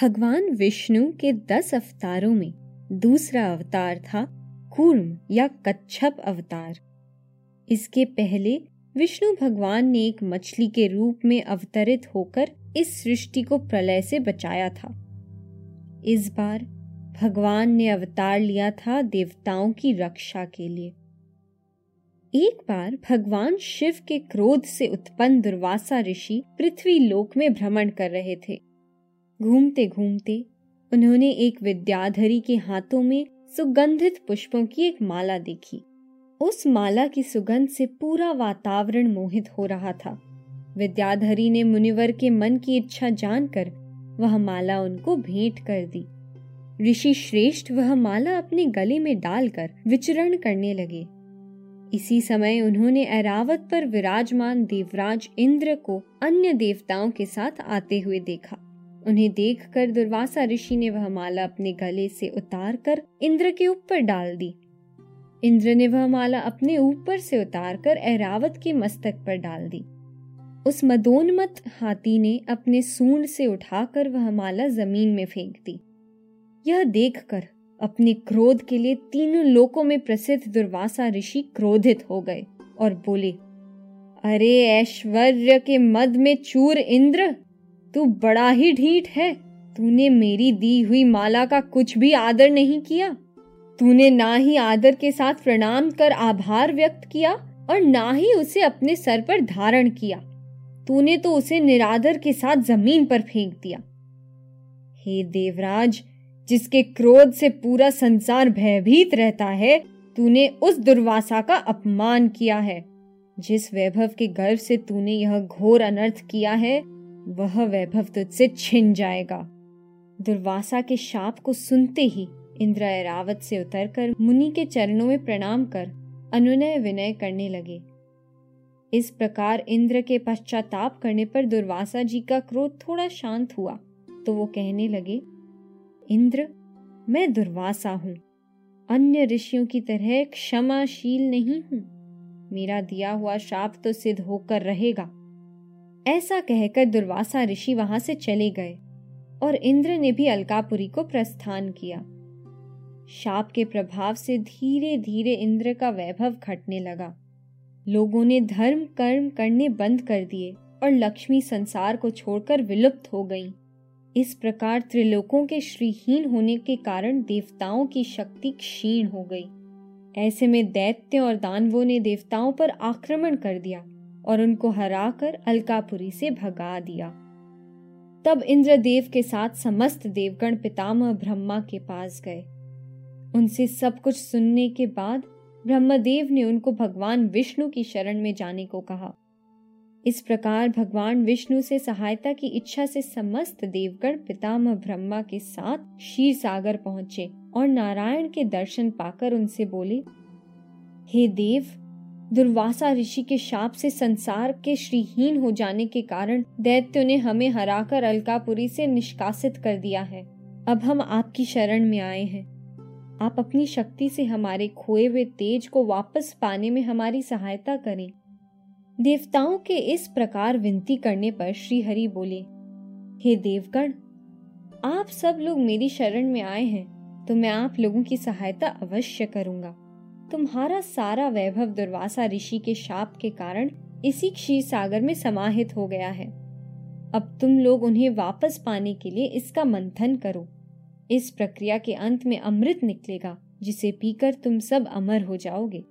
भगवान विष्णु के दस अवतारों में दूसरा अवतार था कूर्म या कच्छप अवतार। इसके पहले विष्णु भगवान ने एक मछली के रूप में अवतरित होकर इस सृष्टि को प्रलय से बचाया था। इस बार भगवान ने अवतार लिया था देवताओं की रक्षा के लिए। एक बार भगवान शिव के क्रोध से उत्पन्न दुर्वासा ऋषि पृथ्वी लोक में भ्रमण कर रहे थे। घूमते घूमते उन्होंने एक विद्याधरी के हाथों में सुगंधित पुष्पों की एक माला देखी। उस माला की सुगंध से पूरा वातावरण मोहित हो रहा था। विद्याधरी ने मुनिवर के मन की इच्छा जानकर वह माला उनको भेंट कर दी। ऋषि श्रेष्ठ वह माला अपने गले में डालकर विचरण करने लगे। इसी समय उन्होंने ऐरावत पर विराजमान देवराज इंद्र को अन्य देवताओं के साथ आते हुए देखा। उन्हें देखकर दुर्वासा ऋषि ने वह माला अपने गले से उतार कर इंद्र के ऊपर डाल दी। इंद्र ने वह माला अपने ऊपर से उतार कर ऐरावत के मस्तक पर डाल दी। उस मदोन्मत हाथी ने अपने सूंड से उठाकर वह माला ज़मीन में फेंक दी। यह देखकर अपने क्रोध के लिए तीनों लोकों में प्रसिद्ध दुर्वासा ऋषि क्रोधित हो गए और बोले, अरे ऐश्वर्य के मद में चूर इंद्र! तू बड़ा ही ढीठ है। तूने मेरी दी हुई माला का कुछ भी आदर नहीं किया। तूने ना ही आदर के साथ प्रणाम कर आभार व्यक्त किया और ना ही उसे अपने सर पर धारण किया। तूने तो उसे निरादर के साथ ज़मीन पर फेंक दिया। हे देवराज, जिसके क्रोध से पूरा संसार भयभीत रहता है, तूने उस दुर्वासा का अपमान किया है। जिस वैभव के गर्व से तूने यह घोर अनर्थ किया है वह वैभव तुझसे छिन जाएगा। दुर्वासा के शाप को सुनते ही इंद्र ऐरावत से उतरकर मुनि के चरणों में प्रणाम कर अनुनय विनय करने लगे। इस प्रकार इंद्र के पश्चाताप करने पर दुर्वासा जी का क्रोध थोड़ा शांत हुआ तो वो कहने लगे, इंद्र, मैं दुर्वासा हूँ। अन्य ऋषियों की तरह क्षमाशील नहीं हूँ। मेरा दिया हुआ शाप तो सिद्ध होकर रहेगा। ऐसा कहकर दुर्वासा ऋषि वहाँ से चले गए और इंद्र ने भी अलकापुरी को प्रस्थान किया। शाप के प्रभाव से धीरे धीरे इंद्र का वैभव घटने लगा। लोगों ने धर्म, कर्म करने बंद कर दिए और लक्ष्मी संसार को छोड़कर विलुप्त हो गई। इस प्रकार त्रिलोकों के श्रीहीन होने के कारण देवताओं की शक्ति क्षीण हो गई। ऐसे में दैत्य और दानवों ने देवताओं पर आक्रमण कर दिया। और उनको हराकर अलकापुरी से भगा दिया। तब इंद्रदेव के साथ समस्त देवगण पितामह ब्रह्मा के पास गए। उनसे सब कुछ सुनने के बाद ब्रह्मदेव ने उनको भगवान विष्णु की शरण में जाने को कहा। इस प्रकार भगवान विष्णु से सहायता की इच्छा से समस्त देवगण पितामह ब्रह्मा के साथ क्षीर सागर पहुँचे और नारायण के दर्शन पाकर उनसे बोले, हे देव दुर्वासा ऋषि के शाप से संसार के श्रीहीन हो जाने के कारण दैत्य ने हमें हराकर अलकापुरी से निष्कासित कर दिया है। अब हम आपकी शरण में आए हैं। आप अपनी शक्ति से हमारे खोए हुए तेज को वापस पाने में हमारी सहायता करें। देवताओं के इस प्रकार विनती करने पर श्री हरि बोले, हे देवगण, आप सब लोग मेरी शरण में आए हैं तो मैं आप लोगों की सहायता अवश्य करूँगा। तुम्हारा सारा वैभव दुर्वासा ऋषि के शाप के कारण इसी क्षीर सागर में समाहित हो गया है। अब तुम लोग उन्हें वापस पाने के लिए इसका मंथन करो। इस प्रक्रिया के अंत में अमृत निकलेगा, जिसे पीकर तुम सब अमर हो जाओगे।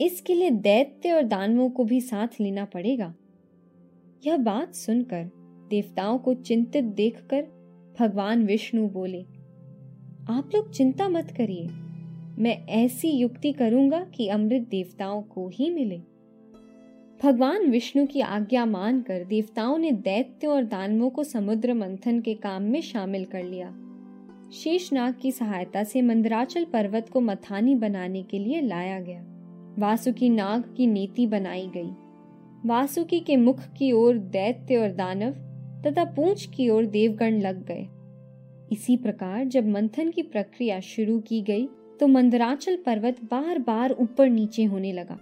इसके लिए दैत्य और दानवों को भी साथ लेना पड़ेगा। यह बात सुनकर देवताओं को चिंतित देखकर भगवान विष्णु बोले, आप लोग चिंता मत करिए। मैं ऐसी युक्ति करूँगा कि अमृत देवताओं को ही मिले। भगवान विष्णु की आज्ञा मानकर देवताओं ने दैत्य और दानवों को समुद्र मंथन के काम में शामिल कर लिया। शेषनाग की सहायता से मंदराचल पर्वत को मथानी बनाने के लिए लाया गया। वासुकी नाग की नीति बनाई गई। वासुकी के मुख की ओर दैत्य और दानव तथा पूंछ की ओर देवगण लग गए। इसी प्रकार जब मंथन की प्रक्रिया शुरू की गई तो मंदराचल पर्वत बार बार ऊपर नीचे होने लगा।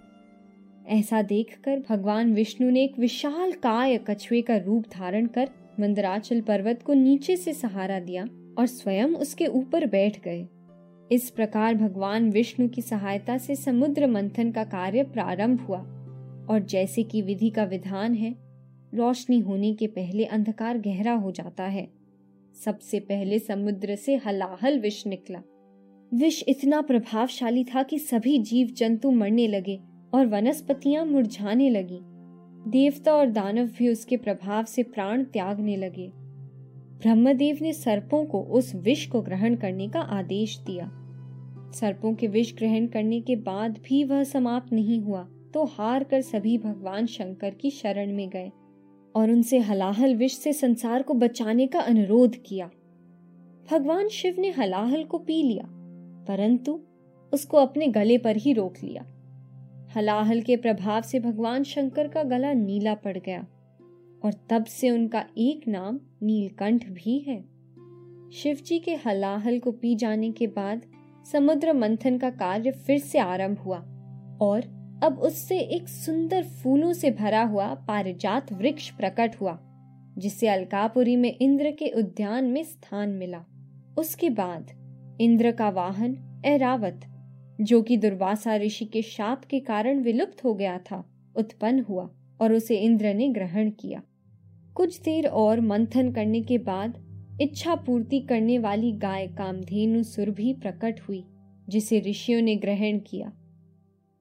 ऐसा देखकर भगवान विष्णु ने एक विशाल काय कछुए का रूप धारण कर मंदराचल पर्वत को नीचे से सहारा दिया और स्वयं उसके ऊपर बैठ गए। इस प्रकार भगवान विष्णु की सहायता से समुद्र मंथन का कार्य प्रारंभ हुआ और जैसे कि विधि का विधान है, रोशनी होने के पहले अंधकार गहरा हो जाता है। सबसे पहले समुद्र से हलाहल विष निकला। विष इतना प्रभावशाली था कि सभी जीव जंतु मरने लगे और वनस्पतियाँ मुरझाने लगी। देवता और दानव भी उसके प्रभाव से प्राण त्यागने लगे। ब्रह्मदेव ने सर्पों को उस विष को ग्रहण करने का आदेश दिया। सर्पों के विष ग्रहण करने के बाद भी वह समाप्त नहीं हुआ तो हार कर सभी भगवान शंकर की शरण में गए और उनसे हलाहल विष से संसार को बचाने का अनुरोध किया। भगवान शिव ने हलाहल को पी लिया। परंतु उसको अपने गले पर ही रोक लिया। हलाहल के प्रभाव से भगवान शंकर का गला नीला पड़ गया और तब से उनका एक नाम नीलकंठ भी है। शिवजी के हलाहल को पी जाने के बाद समुद्र मंथन का कार्य फिर से आरंभ हुआ और अब उससे एक सुंदर फूलों से भरा हुआ पारिजात वृक्ष प्रकट हुआ, जिसे अलकापुरी में इंद्र के उद्यान में स्थान मिला। उसके बाद इंद्र का वाहन ऐरावत, जो कि दुर्वासा ऋषि के शाप के कारण विलुप्त हो गया था, उत्पन्न हुआ और उसे इंद्र ने ग्रहण किया। कुछ देर और मंथन करने के बाद इच्छा पूर्ति करने वाली गाय कामधेनु सुर भी प्रकट हुई, जिसे ऋषियों ने ग्रहण किया।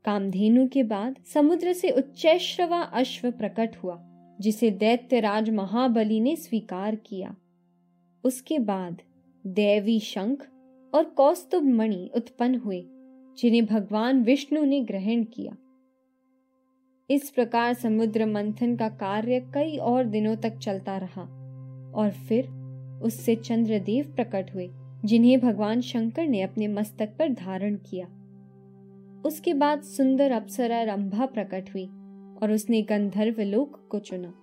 कामधेनु के बाद समुद्र से उच्चैश्रवा अश्व प्रकट हुआ, जिसे दैत्यराज महाबली ने स्वीकार किया। उसके बाद देवी शंख और कौस्तुभ मणि उत्पन्न हुए, जिन्हें भगवान विष्णु ने ग्रहण किया। इस प्रकार समुद्र मंथन का कार्य कई और दिनों तक चलता रहा, और फिर उससे चंद्रदेव प्रकट हुए, जिन्हें भगवान शंकर ने अपने मस्तक पर धारण किया। उसके बाद सुंदर अप्सरा रंभा प्रकट हुई, और उसने गंधर्व लोक को चुना।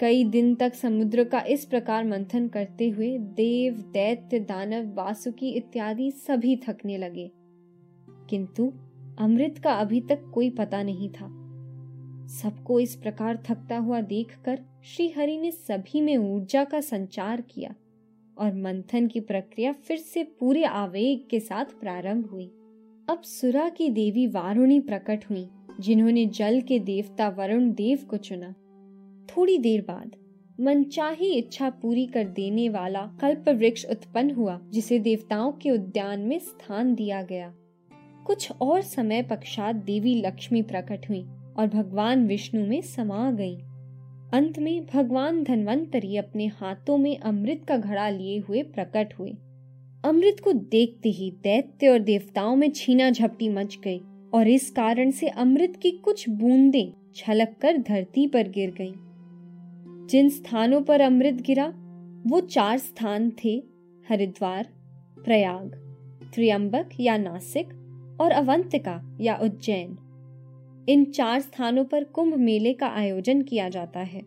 कई दिन तक समुद्र का इस प्रकार मंथन करते हुए देव, दैत्य, दानव, वासुकी इत्यादि सभी थकने लगे। किंतु अमृत का अभी तक कोई पता नहीं था। सबको इस प्रकार थकता हुआ देखकर श्री हरि ने सभी में ऊर्जा का संचार किया और मंथन की प्रक्रिया फिर से पूरे आवेग के साथ प्रारंभ हुई। अब सुरा की देवी वारुणी प्रकट हुई, जिन्होंने जल के देवता वरुण देव को चुना। थोड़ी देर बाद मनचाही इच्छा पूरी कर देने वाला कल्प वृक्ष उत्पन्न हुआ, जिसे देवताओं के उद्यान में स्थान दिया गया। कुछ और समय पश्चात देवी लक्ष्मी प्रकट हुई और भगवान विष्णु में समा गई। अंत में भगवान धनवंतरी अपने हाथों में अमृत का घड़ा लिए हुए प्रकट हुए। अमृत को देखते ही दैत्य और देवताओं में छीना झपटी मच गई और इस कारण से अमृत की कुछ बूंदें छलक कर धरती पर गिर गईं। जिन स्थानों पर अमृत गिरा, वो चार स्थान थे, हरिद्वार, प्रयाग, त्रियंबक या नासिक और अवंतिका या उज्जैन। इन चार स्थानों पर कुंभ मेले का आयोजन किया जाता है।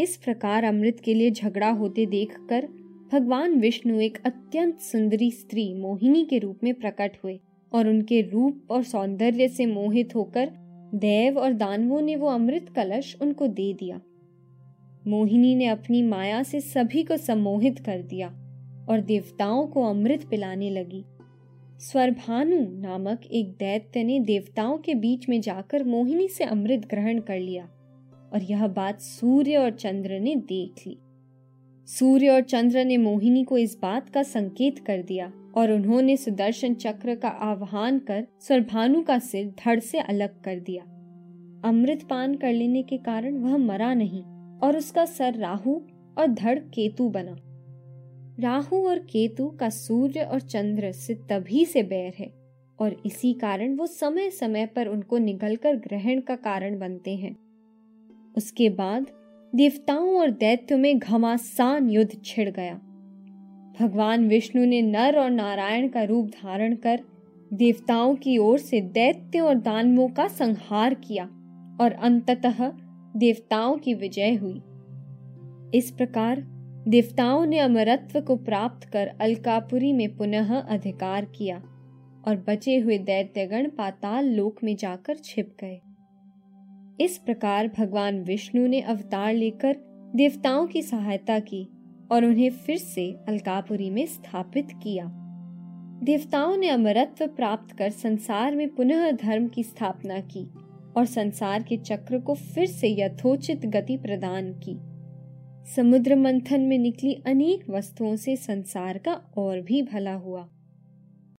इस प्रकार अमृत के लिए झगड़ा होते देखकर भगवान विष्णु एक अत्यंत सुंदरी स्त्री मोहिनी के रूप में प्रकट हुए और उनके रूप और सौंदर्य से मोहित होकर देव और दानवों ने वो अमृत कलश उनको दे दिया। मोहिनी ने अपनी माया से सभी को सम्मोहित कर दिया और देवताओं को अमृत पिलाने लगी। स्वरभानु नामक एक दैत्य ने देवताओं के बीच में जाकर मोहिनी से अमृत ग्रहण कर लिया और यह बात सूर्य और चंद्र ने देख ली। सूर्य और चंद्र ने मोहिनी को इस बात का संकेत कर दिया और उन्होंने सुदर्शन चक्र का आह्वान कर स्वरभानु का सिर धड़ से अलग कर दिया। अमृत पान कर लेने के कारण वह मरा नहीं। और उसका सर राहु और धड़ केतु बना। राहु और केतु का सूर्य और चंद्र से तभी से बैर है और इसी कारण वो समय समय पर उनको निगलकर ग्रहण का कारण बनते हैं। उसके बाद देवताओं और दैत्यों में घमासान युद्ध छिड़ गया। भगवान विष्णु ने नर और नारायण का रूप धारण कर देवताओं की ओर से दैत्यों और दानवों का संहार किया और अंततः देवताओं की विजय हुई। इस प्रकार देवताओं ने अमरत्व को प्राप्त कर अलकापुरी में पुनः अधिकार किया और बचे हुए दैत्यगण पाताल लोक में जाकर छिप गए। इस प्रकार भगवान विष्णु ने अवतार लेकर देवताओं की सहायता की और उन्हें फिर से अलकापुरी में स्थापित किया। देवताओं ने अमरत्व प्राप्त कर संसार में पुनः धर्म की स्थापना की। और संसार के चक्र को फिर से यथोचित गति प्रदान की। समुद्र मंथन में निकली अनेक वस्तुओं से संसार का और भी भला हुआ।